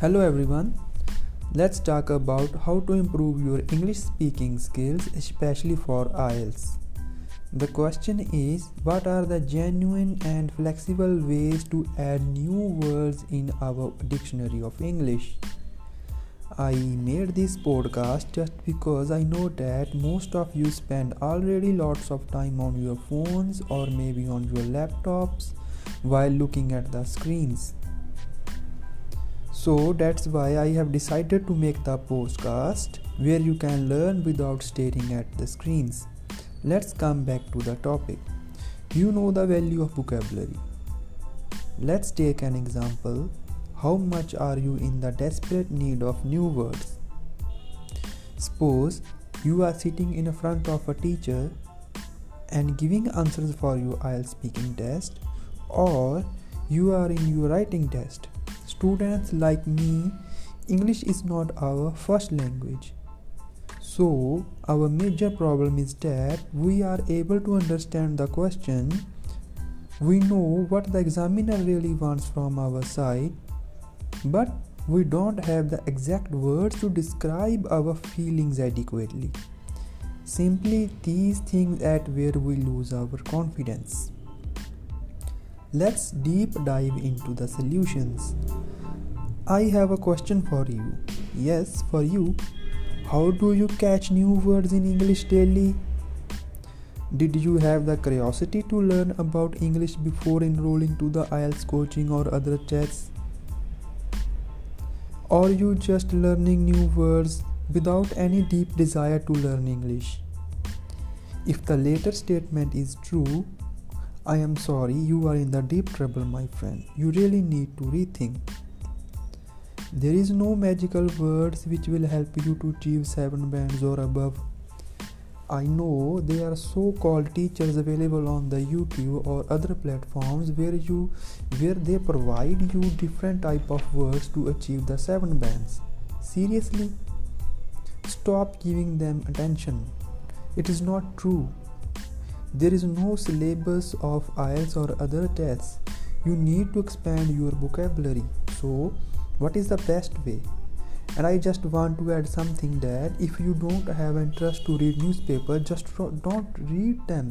Hello everyone. Let's talk about how to improve your English speaking skills, especially for IELTS. The question is What are the genuine and flexible ways to add new words in our dictionary of English? I made this podcast just because I know that most of you spend already lots of time on your phones or maybe on your laptops while looking at the screens. So that's why I have decided to make the podcast where you can learn without staring at the screens. Let's come back to the topic. You know the value of vocabulary. Let's take an example. How much are you in the desperate need of new words? Suppose you are sitting in front of a teacher and giving answers for your IELTS speaking test, or you are in your writing test students like me, English is not our first language. So, our major problem is that we are able to understand the question, we know what the examiner really wants from our side, but we don't have the exact words to describe our feelings adequately. Simply, these things at where we lose our confidence. Let's deep dive into the solutions. I have a question for you. Yes, for you. How do you catch new words in English daily? Did you have the curiosity to learn about English before enrolling to the IELTS coaching or other tests? Or you just learning new words without any deep desire to learn English? If the later statement is true, I am sorry you are in the deep trouble, my friend. You really need to rethink. There is no magical words which will help you to achieve 7 bands or above. I know there are so-called teachers available on the YouTube or other platforms where you where they provide you different type of words to achieve the 7 bands. Seriously? Stop giving them attention. It is not true. There is no syllabus of IELTS or other tests. You need to expand your vocabulary. So what is the best way? And i just want to add something that if you don't have interest to read newspaper just don't read them.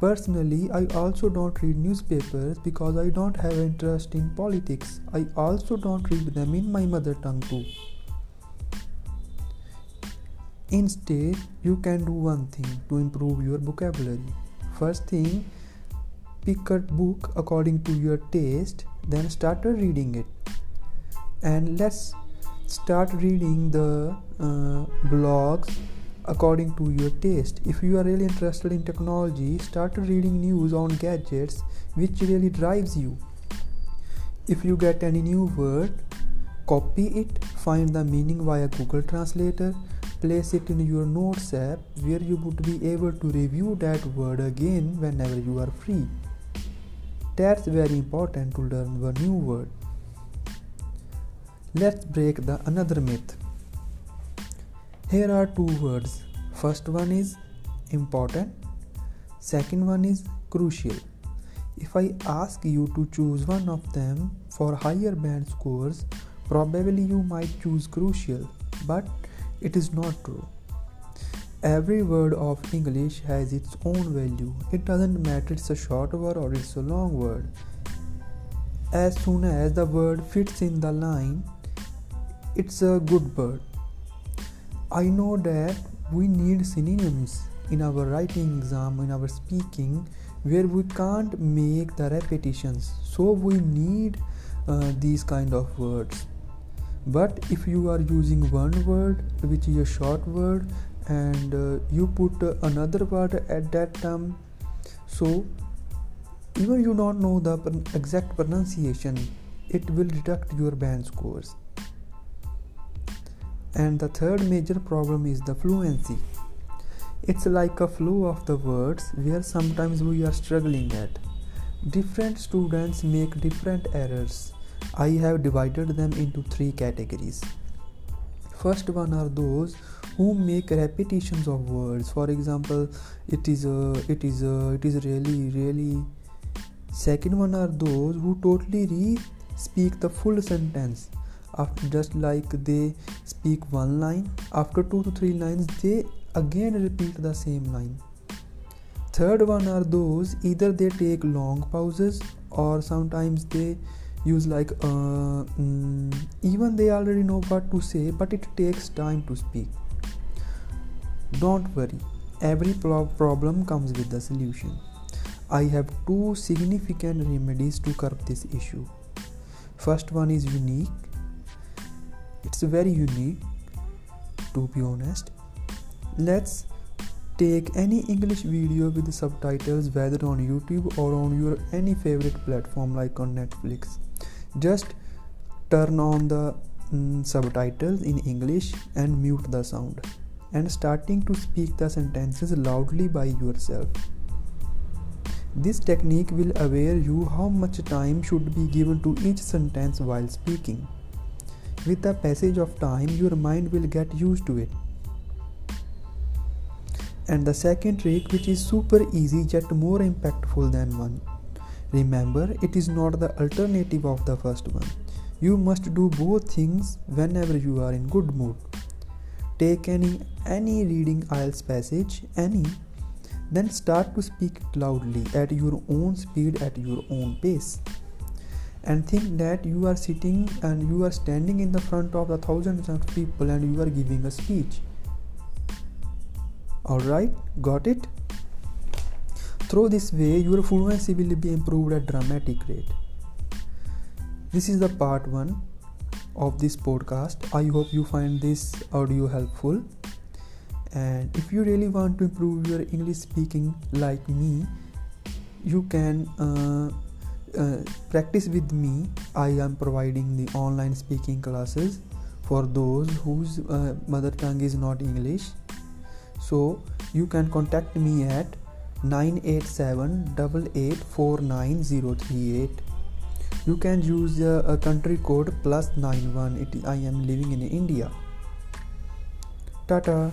Personally i also don't read newspapers because i don't have interest in politics. I also don't read them in my mother tongue too. Instead you can do one thing to improve your vocabulary. First thing pick a book according to your taste then started reading it. And let's start reading the uh, blogs according to your taste. If you are really interested in technology start reading news on gadgets which really drives you. If you get any new word copy it find the meaning via google translator place it in your notes app where you would be able to review that word again whenever you are free that's very important to learn a new word. Let's break the another myth. Here are two words. First one is important, second one is crucial. If I ask you to choose one of them for higher band scores, probably you might choose crucial, but it is not true. Every word of English has its own value. It doesn't matter it's a short word or it's a long word. As soon as the word fits in the line, it's a good word. I know that we need synonyms in our writing exam, in our speaking, where we can't make the repetitions. So we need uh, these kind of words. But if you are using one word, which is a short word, and uh, you put uh, another word at that term so even you don't know the exact pronunciation it will deduct your band scores. And the third major problem is the fluency. It's like a flow of the words where sometimes we are struggling at. Different students make different errors. I have divided them into three categories first one are those who make repetitions of words. For example it is a it is a it is really really. Second one are those who totally re speak the full sentence. After just like they speak one line after two to three lines they again repeat the same line. Third one are those either they take long pauses or sometimes they use like uh, mm, even they already know what to say but it takes time to speak. Don't worry every problem comes with a solution. I have two significant remedies to curb this issue. First one is unique. It's very unique to be honest. Let's take any english video with subtitles whether on youtube or on your any favorite platform like on netflix just turn on the mm, subtitles in english and mute the sound. And starting to speak the sentences loudly by yourself. This technique will aware you how much time should be given to each sentence while speaking. With the passage of time your mind will get used to it. And the second trick which is super easy yet more impactful than one Remember, it is not the alternative of the first one. You must do both things whenever you are in good mood. Take any any reading IELTS passage, any, then start to speak loudly at your own speed at your own pace. And think that you are sitting and you are standing in the front of the thousands of people and you are giving a speech. Alright, got it? Through this way, your fluency will be improved at dramatic rate. This is the part 1 of this podcast. I hope you find this audio helpful. And if you really want to improve your English speaking like me, you can uh, uh, practice with me. I am providing the online speaking classes for those whose uh, mother tongue is not English. So you can contact me at 987 you can use a, a country code plus 91 it i am living in india. Tata